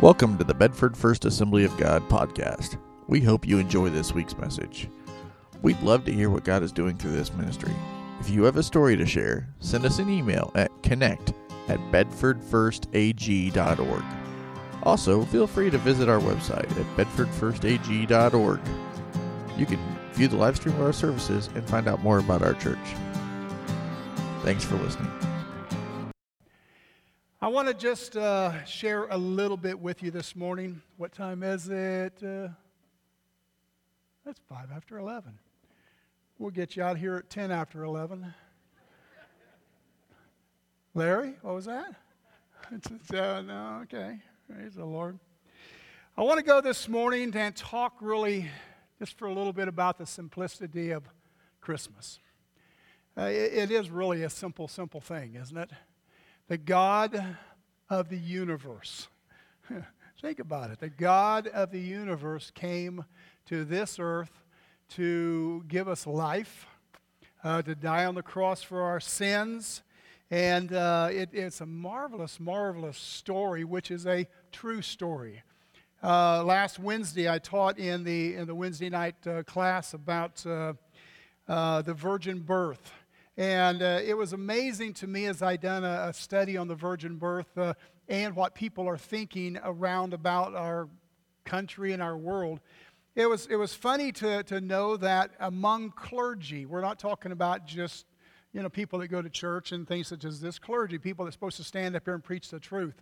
Welcome to the Bedford First Assembly of God podcast. We hope you enjoy this week's message. We'd love to hear what God is doing through this ministry. If you have a story to share, send us an email at connect at bedfordfirstag.org. Also, feel free to visit our website at bedfordfirstag.org. You can view the live stream of our services and find out more about our church. Thanks for listening. I want to just uh, share a little bit with you this morning. What time is it? Uh, that's five after 11. We'll get you out here at 10 after 11. Larry, what was that? uh, no, okay. Praise the Lord. I want to go this morning and talk really just for a little bit about the simplicity of Christmas. Uh, it, it is really a simple, simple thing, isn't it? The God of the universe. Think about it. The God of the universe came to this earth to give us life, uh, to die on the cross for our sins. And uh, it, it's a marvelous, marvelous story, which is a true story. Uh, last Wednesday, I taught in the, in the Wednesday night uh, class about uh, uh, the virgin birth. And uh, it was amazing to me as I done a, a study on the virgin birth and what people are thinking around about our country and our world. It was, it was funny to, to know that among clergy, we're not talking about just you know, people that go to church and things such as this, clergy, people that's supposed to stand up here and preach the truth.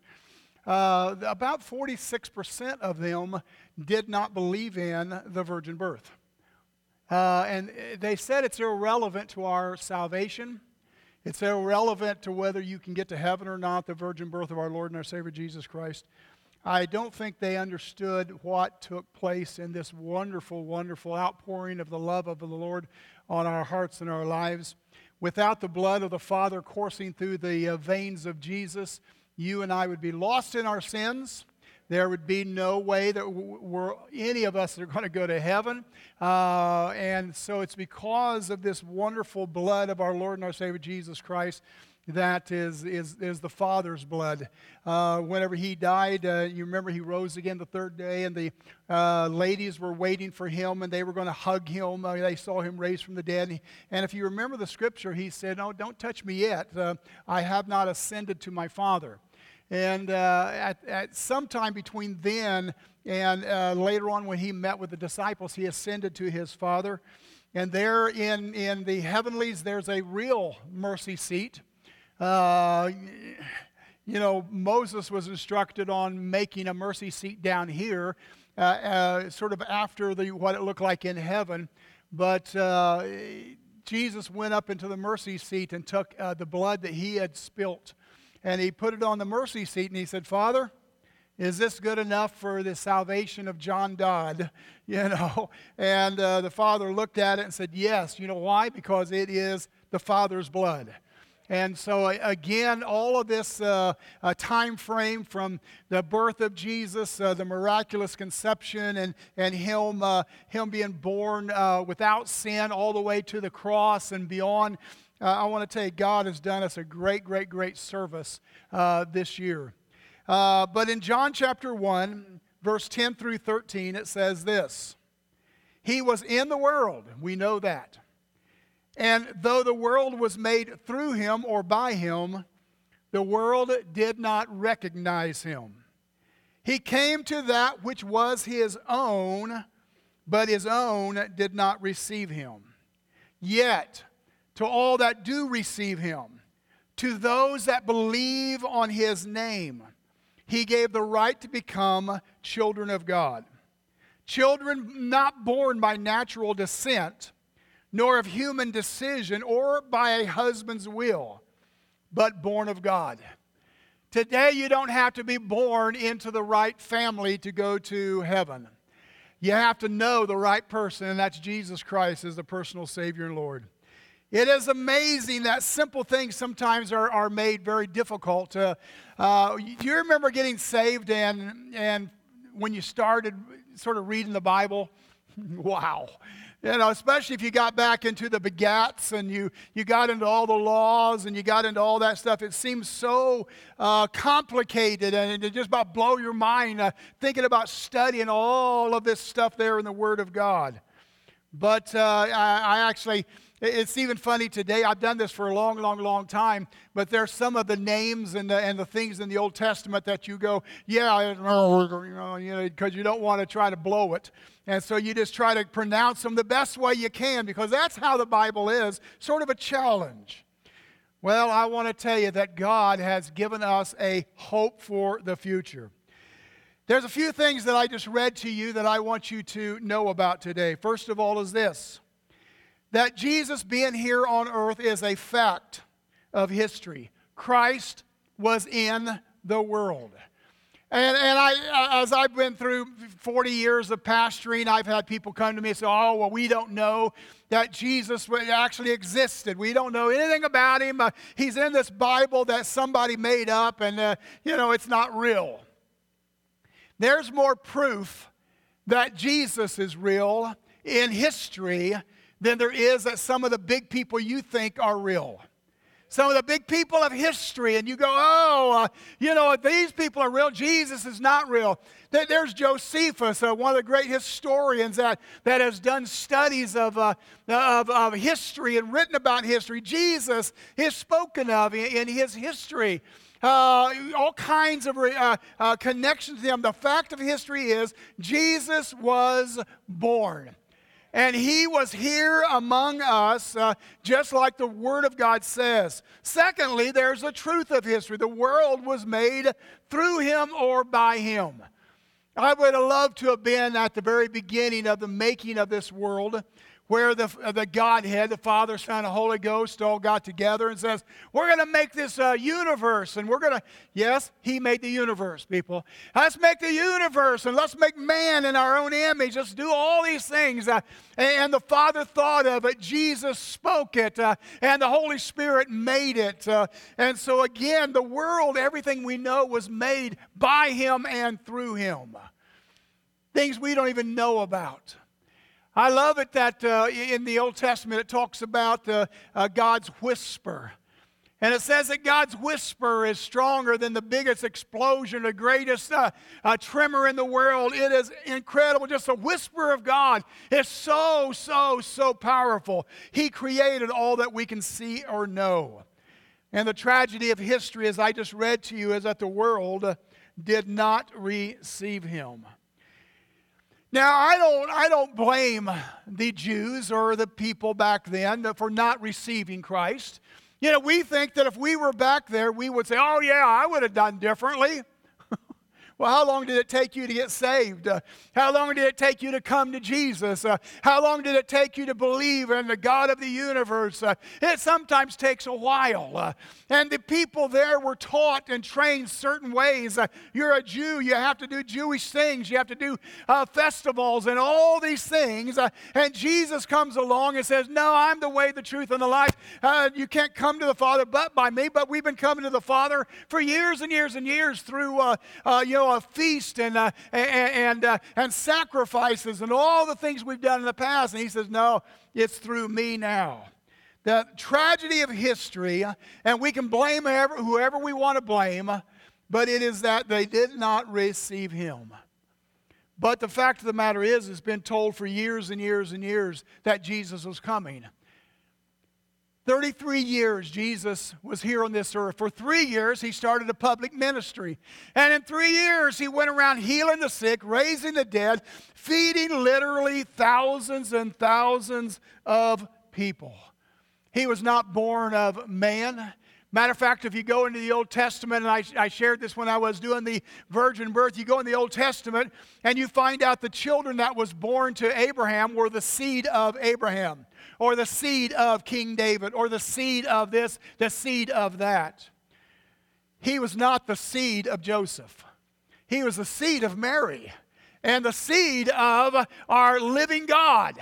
Uh, about 46% of them did not believe in the virgin birth. Uh, and they said it's irrelevant to our salvation. It's irrelevant to whether you can get to heaven or not, the virgin birth of our Lord and our Savior Jesus Christ. I don't think they understood what took place in this wonderful, wonderful outpouring of the love of the Lord on our hearts and our lives. Without the blood of the Father coursing through the uh, veins of Jesus, you and I would be lost in our sins. There would be no way that we're, any of us are going to go to heaven. Uh, and so it's because of this wonderful blood of our Lord and our Savior Jesus Christ that is, is, is the Father's blood. Uh, whenever he died, uh, you remember he rose again the third day, and the uh, ladies were waiting for him, and they were going to hug him. Uh, they saw him raised from the dead. And if you remember the scripture, he said, No, don't touch me yet. Uh, I have not ascended to my Father. And uh, at, at some time between then and later on, when he met with the disciples, he ascended to his Father. And there in, in the heavenlies, there's a real mercy seat. Uh, you know, Moses was instructed on making a mercy seat down here, uh, uh, sort of after the, what it looked like in heaven. But uh, Jesus went up into the mercy seat and took uh, the blood that he had spilt, and he put it on the mercy seat, and he said, Father, is this good enough for the salvation of John Dodd? You know, and uh, the father looked at it and said, Yes. You know why? Because it is the Father's blood. And so, again, all of this uh, uh, time frame from the birth of Jesus, uh, the miraculous conception, and, and him, uh, him being born uh, without sin, all the way to the cross and beyond. Uh, I want to tell you, God has done us a great, great, great service this year. but in John chapter 1, verse 10 through 13, it says this He was in the world, we know that. And though the world was made through him or by him, the world did not recognize him. He came to that which was his own, but his own did not receive him. Yet, to all that do receive him, to those that believe on his name, he gave the right to become children of God. Children not born by natural descent nor of human decision or by a husband's will, but born of God. Today, you don't have to be born into the right family to go to heaven. You have to know the right person, and that's Jesus Christ as the personal Savior and Lord. It is amazing that simple things sometimes are, are made very difficult. Uh, uh, do you remember getting saved and, and when you started sort of reading the Bible? wow You know, especially if you got back into the begats and you, you got into all the laws and you got into all that stuff. It seems so uh, complicated and it just about blow your mind uh, thinking about studying all of this stuff there in the Word of God. But uh, I, I actually, it's even funny today. I've done this for a long, long, long time. But there's some of the names and the, and the things in the Old Testament that you go, yeah, you know, because you don't want to try to blow it. And so you just try to pronounce them the best way you can because that's how the Bible is sort of a challenge. Well, I want to tell you that God has given us a hope for the future. There's a few things that I just read to you that I want you to know about today. First of all, is this that Jesus being here on earth is a fact of history. Christ was in the world. And, and I, as I've been through 40 years of pastoring, I've had people come to me and say, Oh, well, we don't know that Jesus actually existed. We don't know anything about him. Uh, he's in this Bible that somebody made up, and, uh, you know, it's not real. There's more proof that Jesus is real in history than there is that some of the big people you think are real some of the big people of history, and you go, oh, uh, you know, these people are real. Jesus is not real. There's Josephus, uh, one of the great historians that, that has done studies of, uh, of, of, history and written about history. Jesus is spoken of in, in his history. Uh, all kinds of uh, uh, connections to him. The fact of history is Jesus was born. And he was here among us, uh, just like the Word of God says. Secondly, there's the truth of history. The world was made through him or by him. I would have loved to have been at the very beginning of the making of this world where the, uh, the Godhead, the Father, Son, and Holy Ghost all got together and says, We're going to make this uh, universe. And we're going to, yes, He made the universe, people. Let's make the universe and let's make man in our own image. Let's do all these things. Uh, and the Father thought of it, Jesus spoke it, uh, and the Holy Spirit made it. Uh, and so, again, the world, everything we know, was made by Him and through Him. Things we don't even know about. I love it that uh, in the Old Testament it talks about uh, uh, God's whisper. And it says that God's whisper is stronger than the biggest explosion, the greatest uh, uh, tremor in the world. It is incredible. Just a whisper of God is so, so, so powerful. He created all that we can see or know. And the tragedy of history, as I just read to you, is that the world did not receive him. Now, I don't, I don't blame the Jews or the people back then for not receiving Christ. You know, we think that if we were back there, we would say, oh, yeah, I would have done differently. Well, how long did it take you to get saved? Uh, how long did it take you to come to Jesus? Uh, how long did it take you to believe in the God of the universe? Uh, it sometimes takes a while. Uh, and the people there were taught and trained certain ways. Uh, you're a Jew, you have to do Jewish things, you have to do uh, festivals and all these things. and Jesus comes along and says, No, I'm the way, the truth, and the life. you can't come to the Father but by me, but we've been coming to the Father for years and years and years through, you know, a feast and, uh, and, uh, and sacrifices and all the things we've done in the past. And he says, No, it's through me now. The tragedy of history, and we can blame whoever we want to blame, but it is that they did not receive him. But the fact of the matter is, it's been told for years and years and years that Jesus was coming. 33 years Jesus was here on this earth. For three years, he started a public ministry. And in three years, he went around healing the sick, raising the dead, feeding literally thousands and thousands of people. He was not born of man. Matter of fact, if you go into the Old Testament, and I, I, shared this when I was doing the virgin birth, you go in the Old Testament and you find out the children that was born to Abraham were the seed of Abraham or the seed of King David, or the seed of this, the seed of that. He was not the seed of Joseph, he was the seed of Mary and the seed of our living God.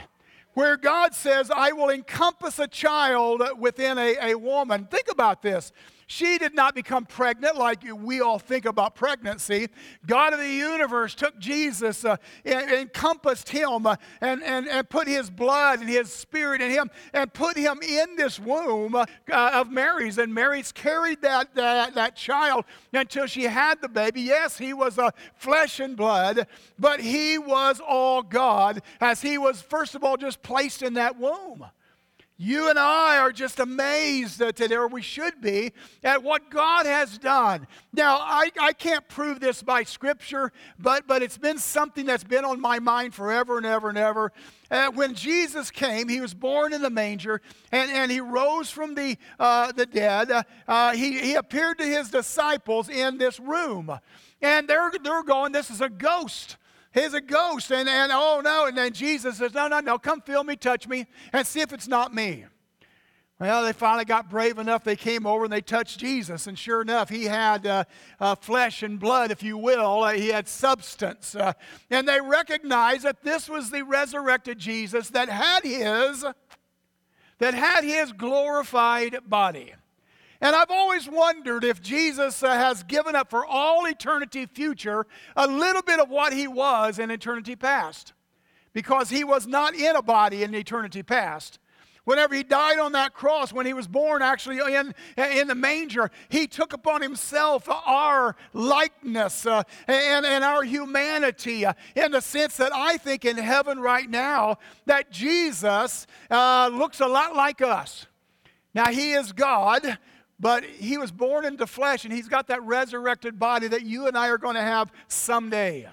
Where God says, I will encompass a child within a, a woman. Think about this. She did not become pregnant like we all think about pregnancy. God of the universe took Jesus, uh, and, encompassed him, uh, and, and, and put his blood and his spirit in him, and put him in this womb uh, of Mary's. And Mary's carried that, that, that child until she had the baby. Yes, he was a flesh and blood, but he was all God as he was, first of all, just placed in that womb. You and I are just amazed today, or we should be, at what God has done. Now, I, I can't prove this by Scripture, but, but it's been something that's been on my mind forever and ever and ever. Uh, when Jesus came, he was born in the manger, and, and he rose from the, uh, the dead. Uh, he, he appeared to his disciples in this room. And they're, they're going, This is a ghost. He's a ghost. And, and oh no. And then Jesus says, No, no, no, come feel me, touch me, and see if it's not me. Well, they finally got brave enough. They came over and they touched Jesus. And sure enough, he had uh, uh, flesh and blood, if you will. Uh, he had substance. Uh, and they recognized that this was the resurrected Jesus that had his, that had his glorified body. And I've always wondered if Jesus uh, has given up for all eternity future a little bit of what he was in eternity past. Because he was not in a body in eternity past. Whenever he died on that cross, when he was born actually in, in the manger, he took upon himself our likeness uh, and, and our humanity uh, in the sense that I think in heaven right now that Jesus uh, looks a lot like us. Now, he is God, but he was born into flesh and he's got that resurrected body that you and I are going to have someday.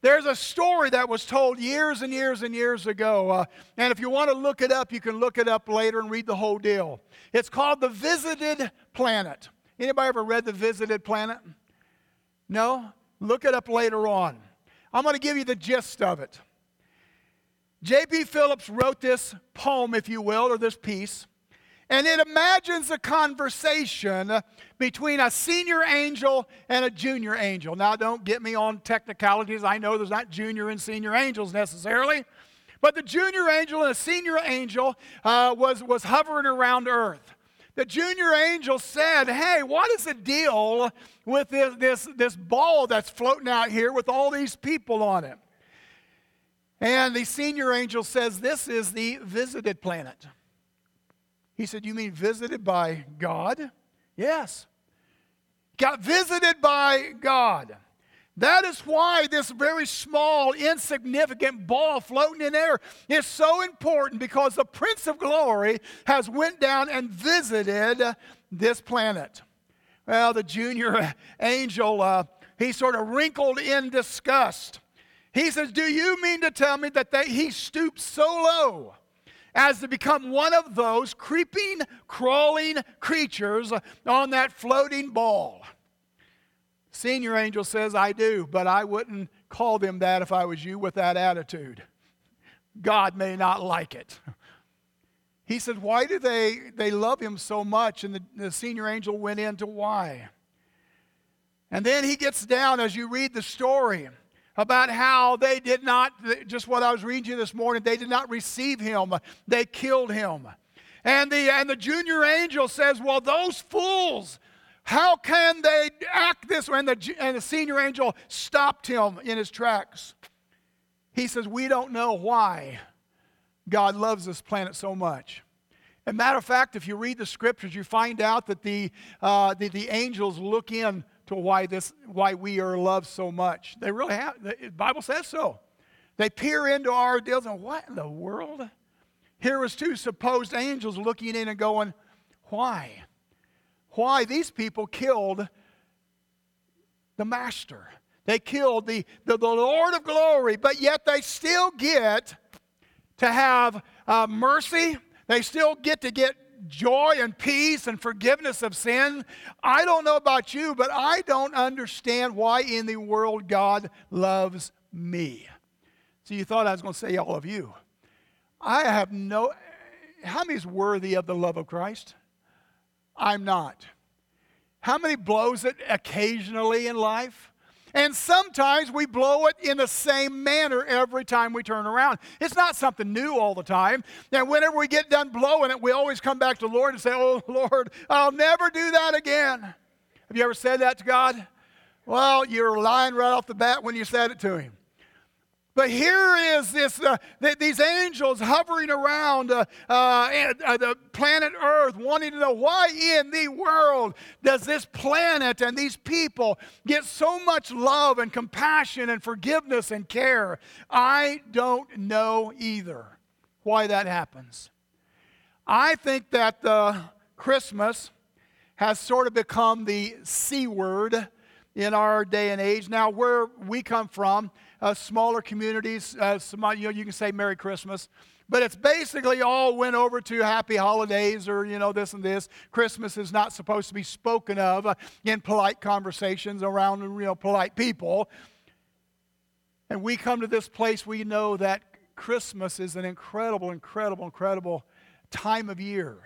There's a story that was told years and years and years ago. Uh, and if you want to look it up, you can look it up later and read the whole deal. It's called The Visited Planet. Anybody ever read The Visited Planet? No? Look it up later on. I'm going to give you the gist of it. J.B. Phillips wrote this poem, if you will, or this piece. And it imagines a conversation between a senior angel and a junior angel. Now, don't get me on technicalities. I know there's not junior and senior angels necessarily. But the junior angel and the senior angel uh, was, was hovering around earth. The junior angel said, Hey, what is the deal with this, this, this ball that's floating out here with all these people on it? And the senior angel says, This is the visited planet. He said, You mean visited by God? Yes. Got visited by God. That is why this very small, insignificant ball floating in air is so important because the Prince of Glory has went down and visited this planet. Well, the junior angel, uh, he sort of wrinkled in disgust. He says, Do you mean to tell me that they, he stooped so low as to become one of those creeping, crawling creatures on that floating ball. Senior angel says, I do, but I wouldn't call them that if I was you with that attitude. God may not like it. He said, Why do they, they love him so much? And the, the senior angel went into why. And then he gets down as you read the story about how they did not, just what I was reading you this morning, they did not receive him, they killed him. And the, and the junior angel says, Well, those fools, how can they act this way? And the, and the senior angel stopped him in his tracks. He says, We don't know why God loves this planet so much. And matter of fact, if you read the scriptures, you find out that the, uh, the, the angels look in to why, this, why we are loved so much. They really have. The Bible says so. They peer into our deals and what in the world? Here was two supposed angels looking in and going, why? Why? These people killed the master. They killed the, the, the Lord of glory, but yet they still get to have uh, mercy. They still get to get joy and peace and forgiveness of sin. I don't know about you, but I don't understand why in the world God loves me. So you thought I was going to say all of you. I have no. How many is worthy of the love of Christ? I'm not. How many blows it occasionally in life? And sometimes we blow it in the same manner every time we turn around. It's not something new all the time. And whenever we get done blowing it, we always come back to the Lord and say, Oh, Lord, I'll never do that again. Have you ever said that to God? Well, you're lying right off the bat when you said it to Him. But here is this, uh, th- these angels hovering around uh, uh, uh, the planet Earth, wanting to know why in the world does this planet and these people get so much love and compassion and forgiveness and care. I don't know either why that happens. I think that uh, Christmas has sort of become the C word in our day and age. Now, where we come from, uh, smaller communities, uh, some, you know, you can say Merry Christmas. But it's basically all went over to happy holidays or, you know, this and this. Christmas is not supposed to be spoken of uh, in polite conversations around, you know, polite people. And we come to this place, we know that Christmas is an incredible, incredible, incredible time of year.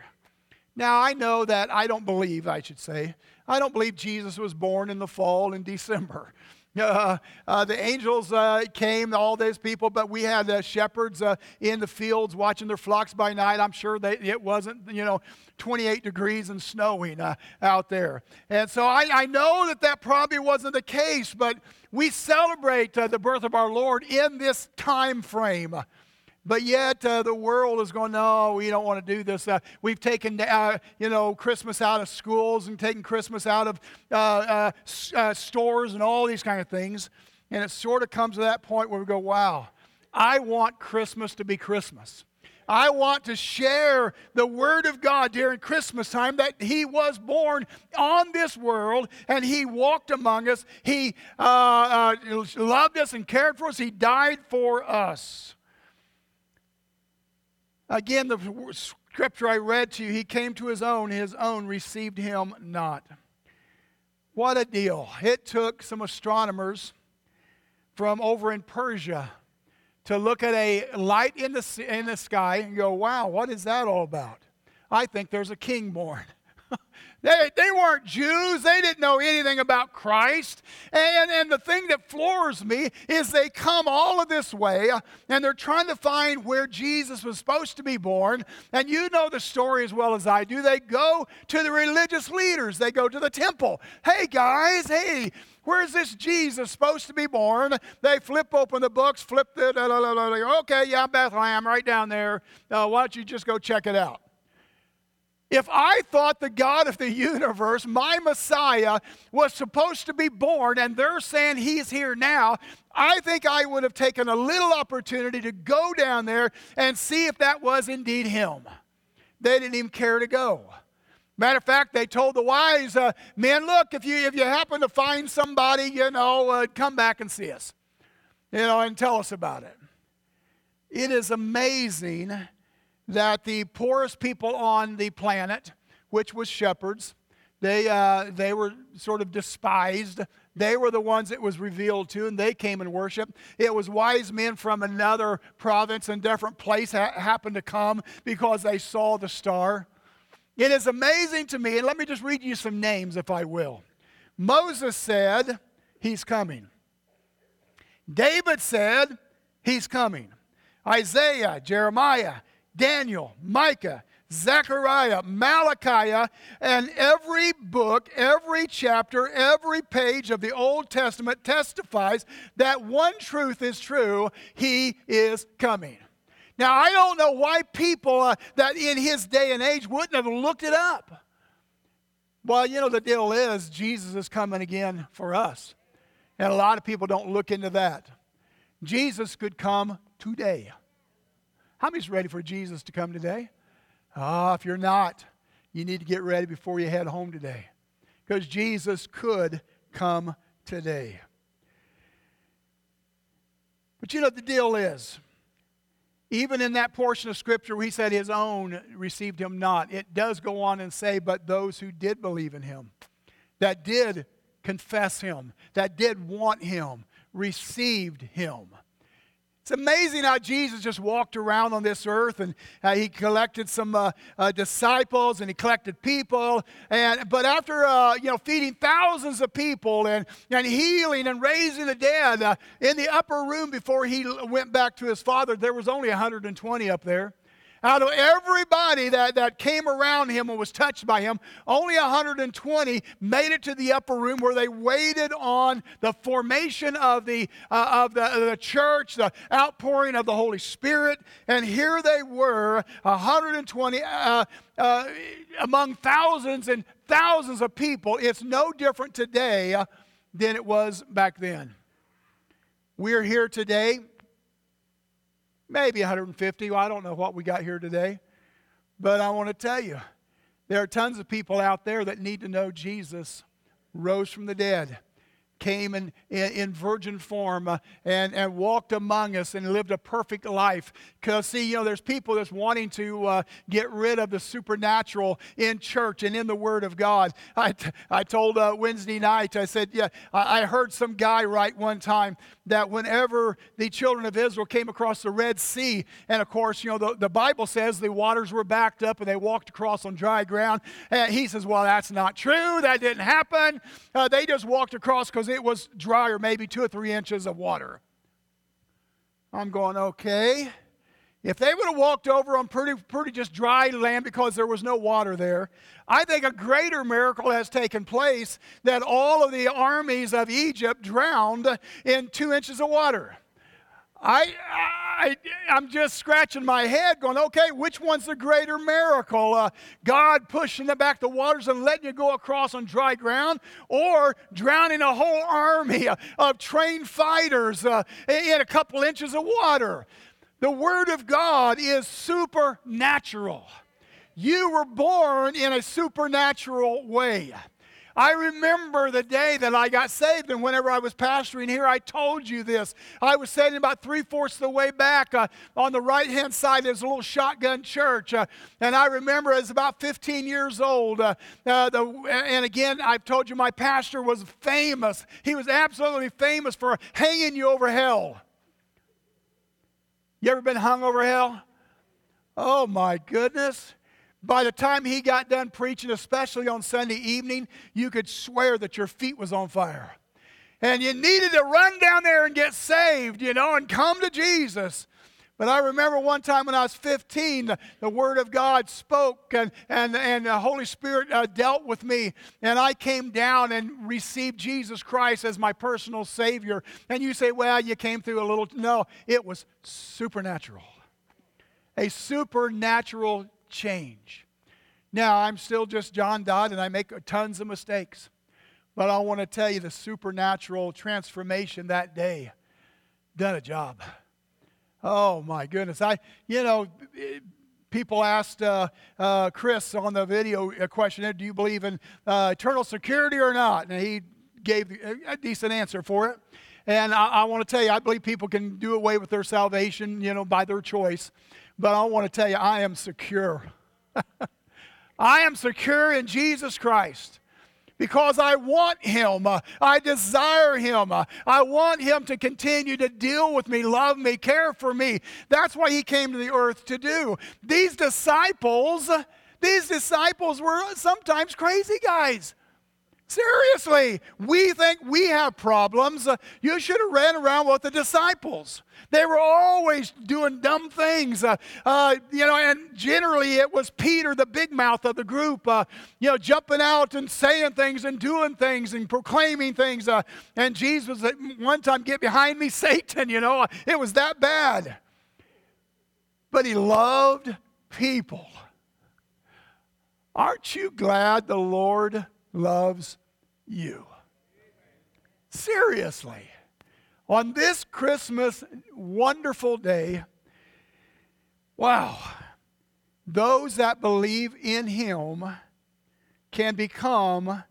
Now, I know that I don't believe, I should say, I don't believe Jesus was born in the fall in December. Uh, uh, the angels uh, came, all those people, but we had uh, shepherds uh, in the fields watching their flocks by night. I'm sure they, it wasn't, you know, 28 degrees and snowing uh, out there. And so I, I, know that that probably wasn't the case, but we celebrate the birth of our Lord in this time frame. But yet uh, the world is going, no, we don't want to do this. Uh, we've taken, uh, you know, Christmas out of schools and taken Christmas out of uh, uh, uh, stores and all these kind of things. And it sort of comes to that point where we go, wow, I want Christmas to be Christmas. I want to share the Word of God during Christmas time that He was born on this world and He walked among us. He uh, uh, loved us and cared for us. He died for us. Again, the scripture I read to you, he came to his own, his own received him not. What a deal. It took some astronomers from over in Persia to look at a light in the, in the sky and go, wow, what is that all about? I think there's a king born. They, they weren't Jews. They didn't know anything about Christ. And, and the thing that floors me is they come all of this way and they're trying to find where Jesus was supposed to be born. And you know the story as well as I do. They go to the religious leaders, they go to the temple. Hey, guys, hey, Where's this Jesus supposed to be born? They flip open the books, flip it. Okay, yeah, Bethlehem, right down there. Uh, why don't you just go check it out? If I thought the God of the universe, my Messiah, was supposed to be born and they're saying he's here now, I think I would have taken a little opportunity to go down there and see if that was indeed him. They didn't even care to go. Matter of fact, they told the wise uh, men, look, if you, if you happen to find somebody, you know, uh, come back and see us, you know, and tell us about it. It is amazing that the poorest people on the planet, which was shepherds, they, uh, they were sort of despised. They were the ones it was revealed to, and they came and worshiped. It was wise men from another province and different place ha- happened to come because they saw the star. It is amazing to me, and let me just read you some names if I will. Moses said, He's coming. David said, He's coming. Isaiah, Jeremiah, Daniel, Micah, Zechariah, Malachi, and every book, every chapter, every page of the Old Testament testifies that one truth is true He is coming. Now, I don't know why people uh, that in his day and age wouldn't have looked it up. Well, you know, the deal is Jesus is coming again for us. And a lot of people don't look into that. Jesus could come today. How many's ready for Jesus to come today? Ah, if you're not, you need to get ready before you head home today. Because Jesus could come today. But you know, the deal is, even in that portion of Scripture where he said his own received him not, it does go on and say, but those who did believe in him, that did confess him, that did want him, received him It's amazing how Jesus just walked around on this earth and uh, he collected some uh, uh, disciples and he collected people. And, but after uh, you know, feeding thousands of people and, and healing and raising the dead uh, in the upper room before he went back to his father, there was only 120 up there. Out of everybody that, that came around him and was touched by him, only 120 made it to the upper room where they waited on the formation of the, uh, of the, the church, the outpouring of the Holy Spirit. And here they were, 120 uh, uh, among thousands and thousands of people. It's no different today than it was back then. We're here today maybe 150. Well, I don't know what we got here today. But I want to tell you, there are tons of people out there that need to know Jesus rose from the dead came in, in, in virgin form uh, and, and walked among us and lived a perfect life. Because, see, you know, there's people that's wanting to uh, get rid of the supernatural in church and in the Word of God. I, t- I told uh, Wednesday night, I said, yeah, I, I heard some guy write one time that whenever the children of Israel came across the Red Sea, and of course, you know, the, the Bible says the waters were backed up and they walked across on dry ground. And he says, well, that's not true. That didn't happen. Uh, they just walked across because it was dry or maybe two or three inches of water. I'm going, okay. If they would have walked over on pretty, pretty just dry land because there was no water there, I think a greater miracle has taken place that all of the armies of Egypt drowned in two inches of water. I, I, I'm just scratching my head going, okay, which one's the greater miracle? Uh, God pushing back the waters and letting you go across on dry ground, or drowning a whole army of trained fighters uh, in a couple inches of water? The Word of God is supernatural. You were born in a supernatural way. I remember the day that I got saved, and whenever I was pastoring here, I told you this. I was sitting about three fourths of the way back uh, on the right hand side. There's a little shotgun church, uh, and I remember I was about 15 years old. Uh, uh, the, and again, I've told you my pastor was famous. He was absolutely famous for hanging you over hell. You ever been hung over hell? Oh my goodness. By the time he got done preaching, especially on Sunday evening, you could swear that your feet was on fire. And you needed to run down there and get saved, you know, and come to Jesus. But I remember one time when I was 15, the, the Word of God spoke and, and, and the Holy Spirit uh, dealt with me. And I came down and received Jesus Christ as my personal Savior. And you say, well, you came through a little. No, it was supernatural. A supernatural change. Now, I'm still just John Dodd and I make tons of mistakes. But I want to tell you the supernatural transformation that day done a job. Oh my goodness. I, you know, people asked uh, uh, Chris on the video a question Do you believe in uh, eternal security or not? And he gave a decent answer for it. And I, I want to tell you, I believe people can do away with their salvation, you know, by their choice. But I want to tell you, I am secure. I am secure in Jesus Christ because I want Him. I desire Him. I want Him to continue to deal with me, love me, care for me. That's what He came to the earth to do. These disciples, these disciples were sometimes crazy guys. Seriously, we think we have problems. Uh, you should have ran around with the disciples. They were always doing dumb things, uh, uh, you know, and generally it was Peter, the big mouth of the group, uh, you know, jumping out and saying things and doing things and proclaiming things. Uh, and Jesus, at one time, get behind me, Satan, you know, it was that bad. But he loved people. Aren't you glad the Lord loves you? Seriously on this Christmas wonderful day, wow, those that believe in Him can become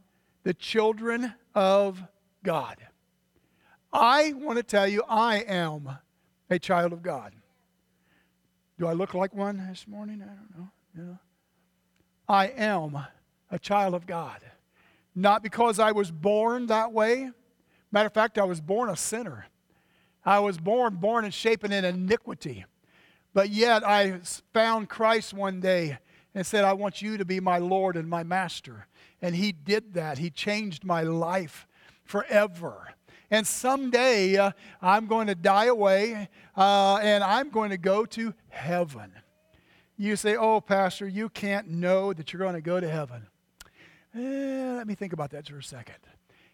the children of God. I want to tell you, I am a child of God. Do I look like one this morning? I don't know. I am a child of God. Not because I was born that way Matter of fact, I was born a sinner. I was born, born and shapen in iniquity. But yet I found Christ one day and said, I want you to be my Lord and my master. And he did that. He changed my life forever. And someday uh, I'm going to die away uh, and I'm going to go to heaven. You say, Oh, Pastor, you can't know that you're going to go to heaven. Eh, let me think about that for a second.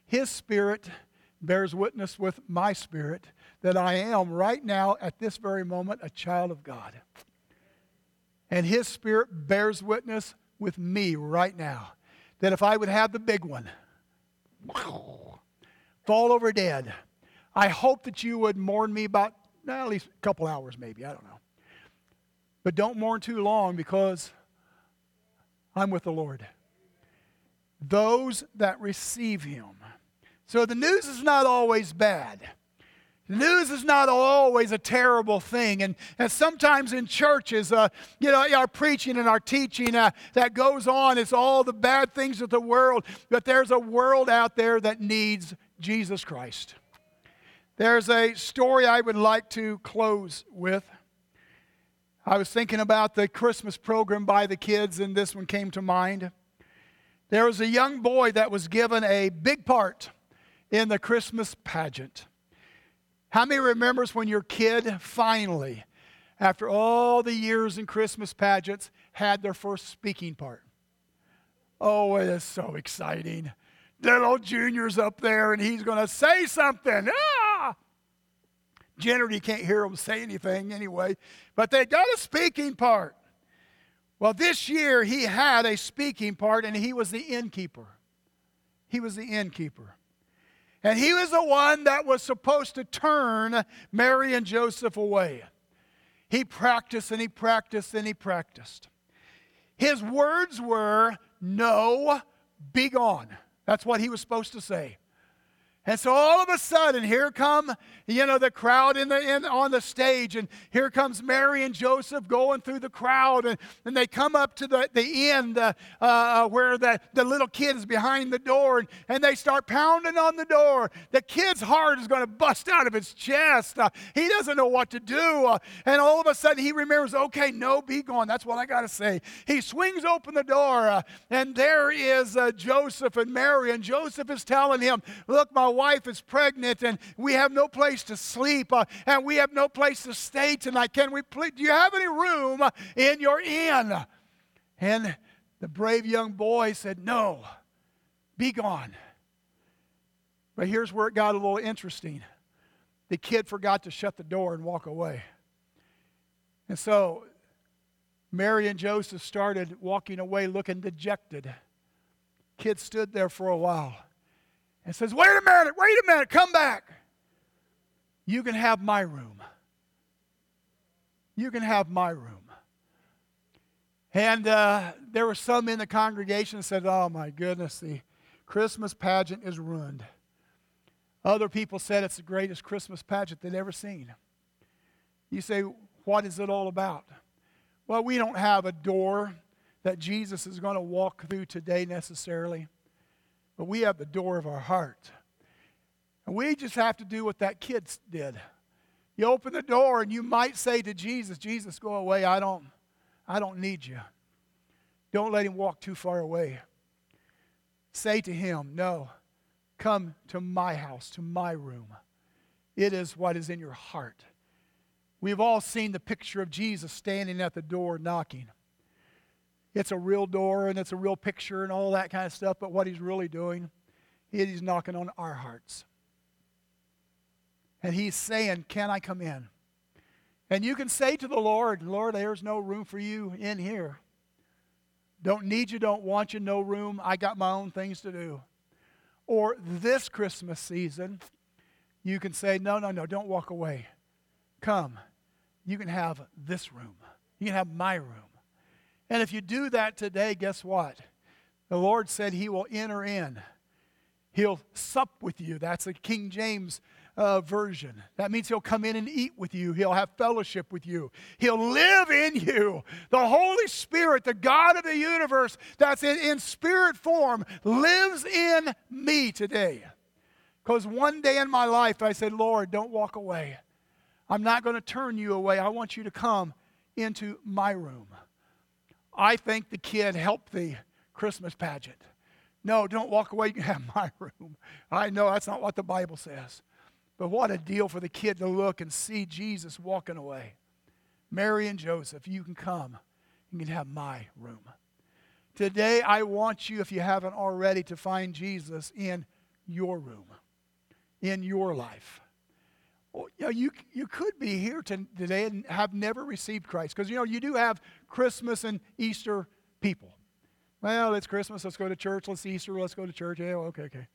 His Spirit bears witness with my spirit that I am right now, at this very moment, a child of God. And His Spirit bears witness with me right now that if I would have the big one, fall over dead, I hope that you would mourn me about at least a couple hours, maybe. I don't know. But don't mourn too long because I'm with the Lord. Those that receive Him. So the news is not always bad. News is not always a terrible thing. And, and sometimes in churches, uh, you know, our preaching and our teaching uh, that goes on, it's all the bad things of the world. But there's a world out there that needs Jesus Christ. There's a story I would like to close with. I was thinking about the Christmas program by the kids, and this one came to mind. There was a young boy that was given a big part in the Christmas pageant. How many remembers when your kid finally, after all the years in Christmas pageants, had their first speaking part? Oh, it is so exciting. Little Junior's up there and he's going to say something. Ah! Generally, you can't hear him say anything anyway, but they got a speaking part. Well, this year he had a speaking part and he was the innkeeper. He was the innkeeper. And he was the one that was supposed to turn Mary and Joseph away. He practiced and he practiced and he practiced. His words were, No, be gone. That's what he was supposed to say. And so all of a sudden, here come, you know, the crowd in the, in, on the stage, and here comes Mary and Joseph going through the crowd, and, and they come up to the, the end uh, uh, where the, the little kid is behind the door, and, and they start pounding on the door. The kid's heart is going to bust out of his chest. Uh, he doesn't know what to do. Uh, and all of a sudden, he remembers, okay, no, be gone. That's what I got to say. He swings open the door, uh, and there is uh, Joseph and Mary, and Joseph is telling him, look, my wife is pregnant and we have no place to sleep uh, and we have no place to stay tonight. Can we please, do you have any room in your inn? And the brave young boy said, No, be gone. But here's where it got a little interesting. The kid forgot to shut the door and walk away. And so Mary and Joseph started walking away looking dejected. Kid stood there for a while and says, Wait a minute, wait a minute, come back. You can have my room. You can have my room. And uh, there were some in the congregation that said, Oh my goodness, the Christmas pageant is ruined. Other people said it's the greatest Christmas pageant they'd ever seen. You say, What is it all about? Well, we don't have a door that Jesus is going to walk through today necessarily but we have the door of our heart. And we just have to do what that kid did. You open the door and you might say to Jesus, Jesus, go away. I don't, I don't need you. Don't let him walk too far away. Say to him, No, come to my house, to my room. It is what is in your heart. We've all seen the picture of Jesus standing at the door knocking it's a real door and it's a real picture and all that kind of stuff, but what he's really doing is he's knocking on our hearts. And he's saying, Can I come in? And you can say to the Lord, Lord, there's no room for you in here. Don't need you, don't want you, no room. I got my own things to do. Or this Christmas season, you can say, No, no, no, don't walk away. Come. You can have this room. You can have my room. And if you do that today, guess what? The Lord said He will enter in. He'll sup with you. That's a King James uh, version. That means He'll come in and eat with you. He'll have fellowship with you. He'll live in you. The Holy Spirit, the God of the universe, that's in, in spirit form, lives in me today. Because one day in my life, I said, Lord, don't walk away. I'm not going to turn you away. I want you to come into my room. I think the kid helped the Christmas pageant. No, don't walk away. You can have my room. I know that's not what the Bible says. But what a deal for the kid to look and see Jesus walking away. Mary and Joseph, you can come. You can have my room. Today, I want you, if you haven't already, to find Jesus in your room, in your life. Well, you, know, you, you could be here today and have never received Christ. Because, you know, you do have Christmas and Easter people. Well, it's Christmas. Let's go to church. Let's Easter. Let's go to church. Yeah, okay, okay.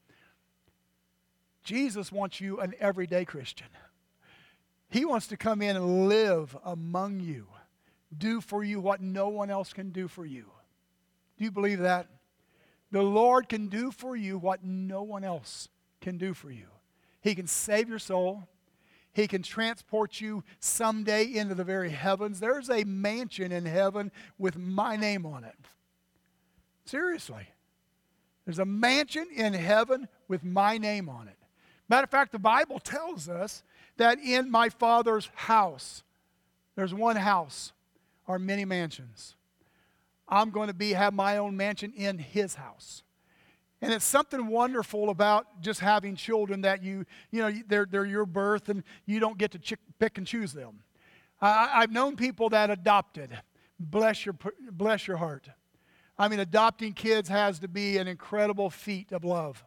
Jesus wants you an everyday Christian. He wants to come in and live among you, do for you what no one else can do for you. Do you believe that? The Lord can do for you what no one else can do for you. He can save your soul. He can transport you someday into the very heavens. There's a mansion in heaven with my name on it. Seriously. There's a mansion in heaven with my name on it. Matter of fact, the Bible tells us that in my Father's house, there's one house, are many mansions. I'm going to be have my own mansion in his house. And it's something wonderful about just having children that you, you know, they're, they're your birth and you don't get to ch- pick and choose them. I, I've known people that adopted. Bless your, bless your heart. I mean, adopting kids has to be an incredible feat of love.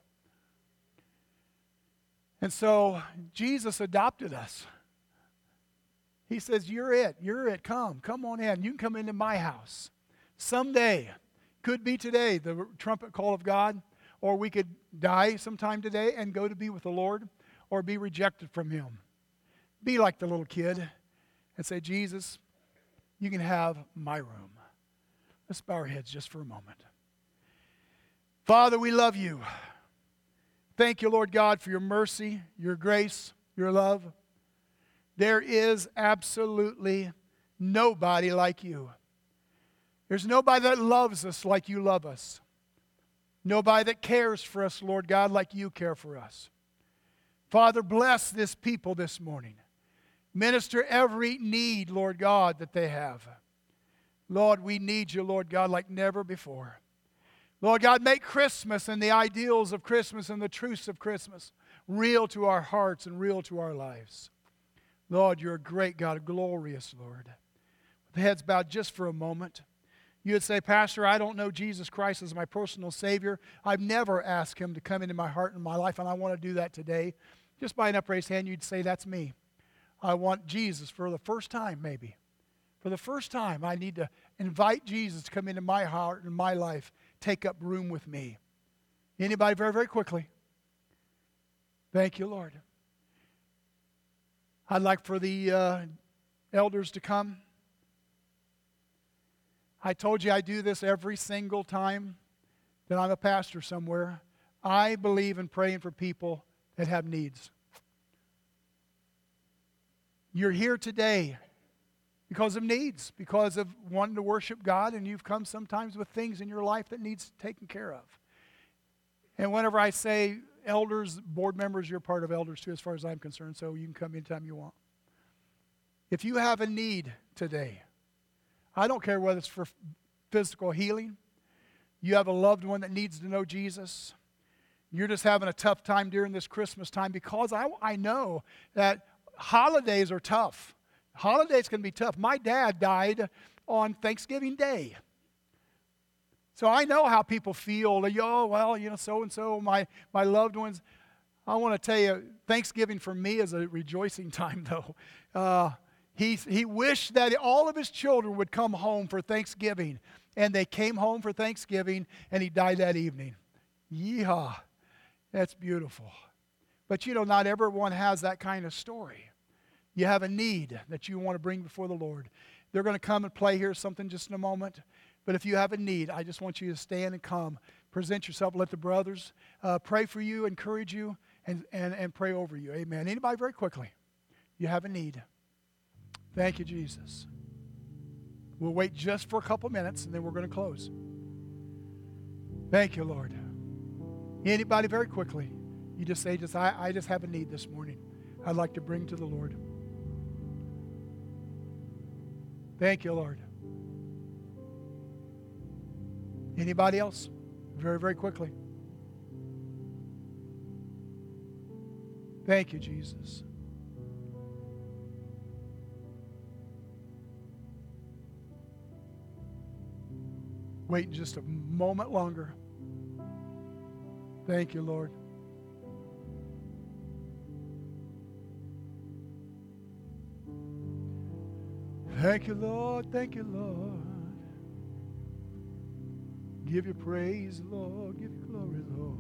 And so Jesus adopted us. He says, You're it. You're it. Come. Come on in. You can come into my house. Someday, could be today, the trumpet call of God, or we could die sometime today and go to be with the Lord, or be rejected from Him. Be like the little kid and say, Jesus, you can have my room. Let's bow our heads just for a moment. Father, we love you. Thank you, Lord God, for your mercy, your grace, your love. There is absolutely nobody like you. There's nobody that loves us like you love us. Nobody that cares for us, Lord God, like you care for us. Father, bless this people this morning. Minister every need, Lord God, that they have. Lord, we need you, Lord God, like never before. Lord God, make Christmas and the ideals of Christmas and the truths of Christmas real to our hearts and real to our lives. Lord, you're a great God, a glorious Lord. With the heads bowed just for a moment. You would say, Pastor, I don't know Jesus Christ as my personal Savior. I've never asked Him to come into my heart and my life, and I want to do that today. Just by an upraised hand, you'd say, That's me. I want Jesus for the first time, maybe. For the first time, I need to invite Jesus to come into my heart and my life, take up room with me. Anybody, very, very quickly? Thank you, Lord. I'd like for the uh, elders to come. I told you I do this every single time that I'm a pastor somewhere. I believe in praying for people that have needs. You're here today because of needs, because of wanting to worship God, and you've come sometimes with things in your life that needs taken care of. And whenever I say elders, board members, you're part of elders too, as far as I'm concerned, so you can come anytime you want. If you have a need today, I don't care whether it's for physical healing, you have a loved one that needs to know Jesus, you're just having a tough time during this Christmas time because I, I know that holidays are tough. Holidays can be tough. My dad died on Thanksgiving Day. So I know how people feel. Oh, well, you know, so and so, my my loved ones. I want to tell you, Thanksgiving for me is a rejoicing time, though. Uh, he, he wished that all of his children would come home for Thanksgiving. And they came home for Thanksgiving, and he died that evening. Yeehaw. That's beautiful. But you know, not everyone has that kind of story. You have a need that you want to bring before the Lord. They're going to come and play here something just in a moment. But if you have a need, I just want you to stand and come. Present yourself. Let the brothers uh, pray for you, encourage you, and, and, and pray over you. Amen. Anybody, very quickly, you have a need. Thank you, Jesus. We'll wait just for a couple minutes and then we're going to close. Thank you, Lord. Anybody, very quickly, You just say, just I, I just have a need this morning. I'd like to bring to the Lord. Thank you, Lord. Anybody else? Very, very quickly. Thank you, Jesus. Wait just a moment longer. Thank you, Lord. Thank you, Lord. Thank you, Lord. Give you praise, Lord. Give you glory, Lord.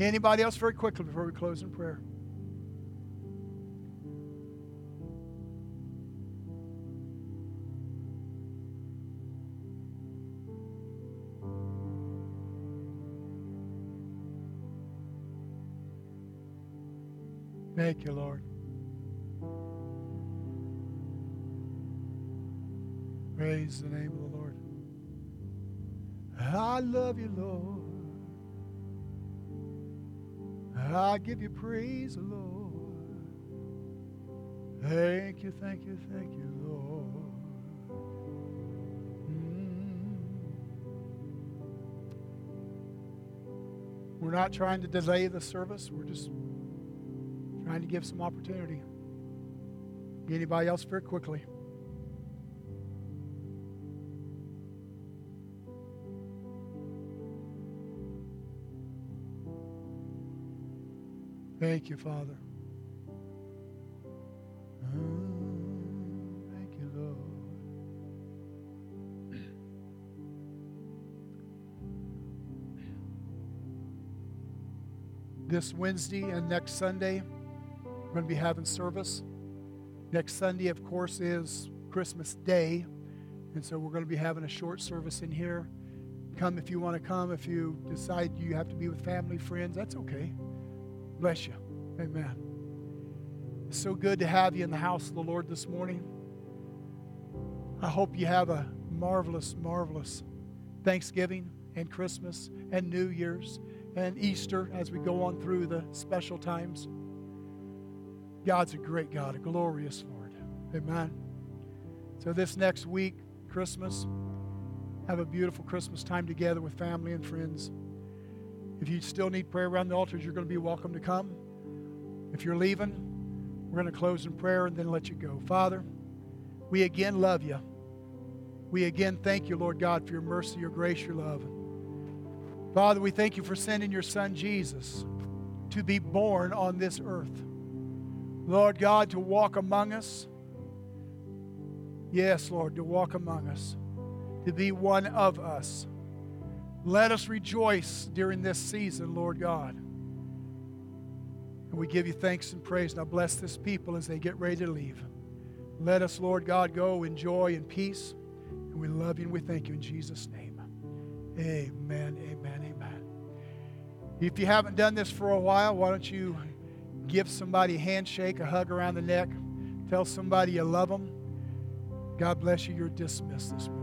Anybody else, very quickly before we close in prayer? Thank you, Lord. Praise the name of the Lord. I love you, Lord. I give you praise, Lord. Thank you, thank you, thank you, Lord. Mm. We're not trying to delay the service. We're just trying to give some opportunity. Anybody else, very quickly? Thank you, Father. Mm, thank you, Lord. This Wednesday and next Sunday, we're going to be having service. Next Sunday, of course, is Christmas Day. And so we're going to be having a short service in here. Come if you want to come. If you decide you have to be with family, friends, that's okay. Bless you. Amen. It's so good to have you in the house of the Lord this morning. I hope you have a marvelous, marvelous Thanksgiving and Christmas and New Year's and Easter as we go on through the special times. God's a great God, a glorious Lord. Amen. So, this next week, Christmas, have a beautiful Christmas time together with family and friends. If you still need prayer around the altars, you're going to be welcome to come. If you're leaving, we're going to close in prayer and then let you go. Father, we again love you. We again thank you, Lord God, for your mercy, your grace, your love. Father, we thank you for sending your son Jesus to be born on this earth. Lord God, to walk among us. Yes, Lord, to walk among us, to be one of us. Let us rejoice during this season, Lord God. And we give you thanks and praise. Now bless this people as they get ready to leave. Let us, Lord God, go in joy and peace. And we love you and we thank you in Jesus' name. Amen, amen, amen. If you haven't done this for a while, why don't you give somebody a handshake, a hug around the neck, tell somebody you love them. God bless you. You're dismissed this morning.